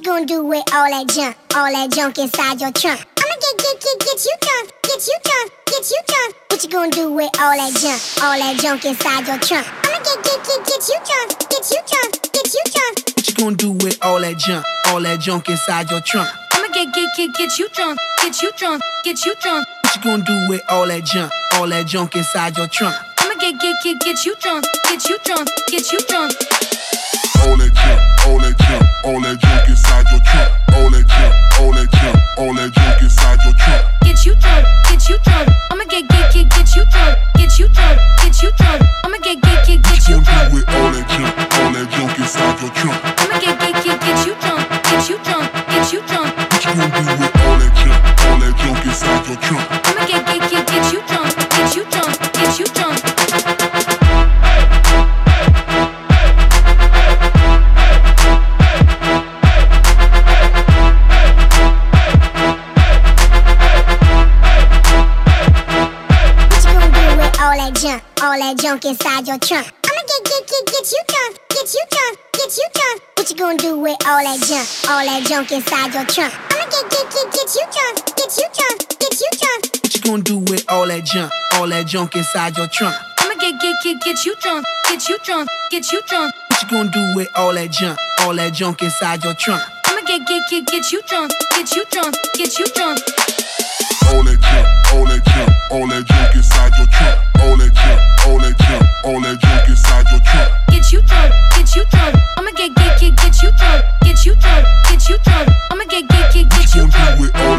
you gonna do with all that junk? All that junk inside your trunk? I'ma get, get, get, get you drunk, get you drunk, get you drunk. What you gonna do with all that junk? All that junk inside your trunk? I'ma get, get, get, get you drunk, get you drunk, get you drunk. What you gonna do with all that junk? All that junk inside your trunk? I'ma get, get, get, get you drunk, get you drunk, get you drunk. What you gonna do with all that junk? All that junk inside your trunk? I'ma get, get, get, get you drunk, get you drunk, get you drunk. All that junk, all that junk, all that junk inside gonna do with all that junk, all that junk inside your trunk? I'ma get, get, get, get you drunk, get you drunk, get you drunk. Junk? All that junk inside your trunk? I'ma get, get, get, get you drunk, get you drunk, get you drunk. What you gonna do with all that junk? All that junk inside your trunk? I'ma get, get, get, get you drunk, get you drunk, get you drunk. What you gonna do with all that junk? All that junk inside your trunk? I'ma get, get, get, get you drunk, get you drunk, get you drunk. What you gonna do with all that junk? All that junk inside your trunk? I'ma get, get, get, get you drunk, get you drunk, get you drunk. All that junk, all we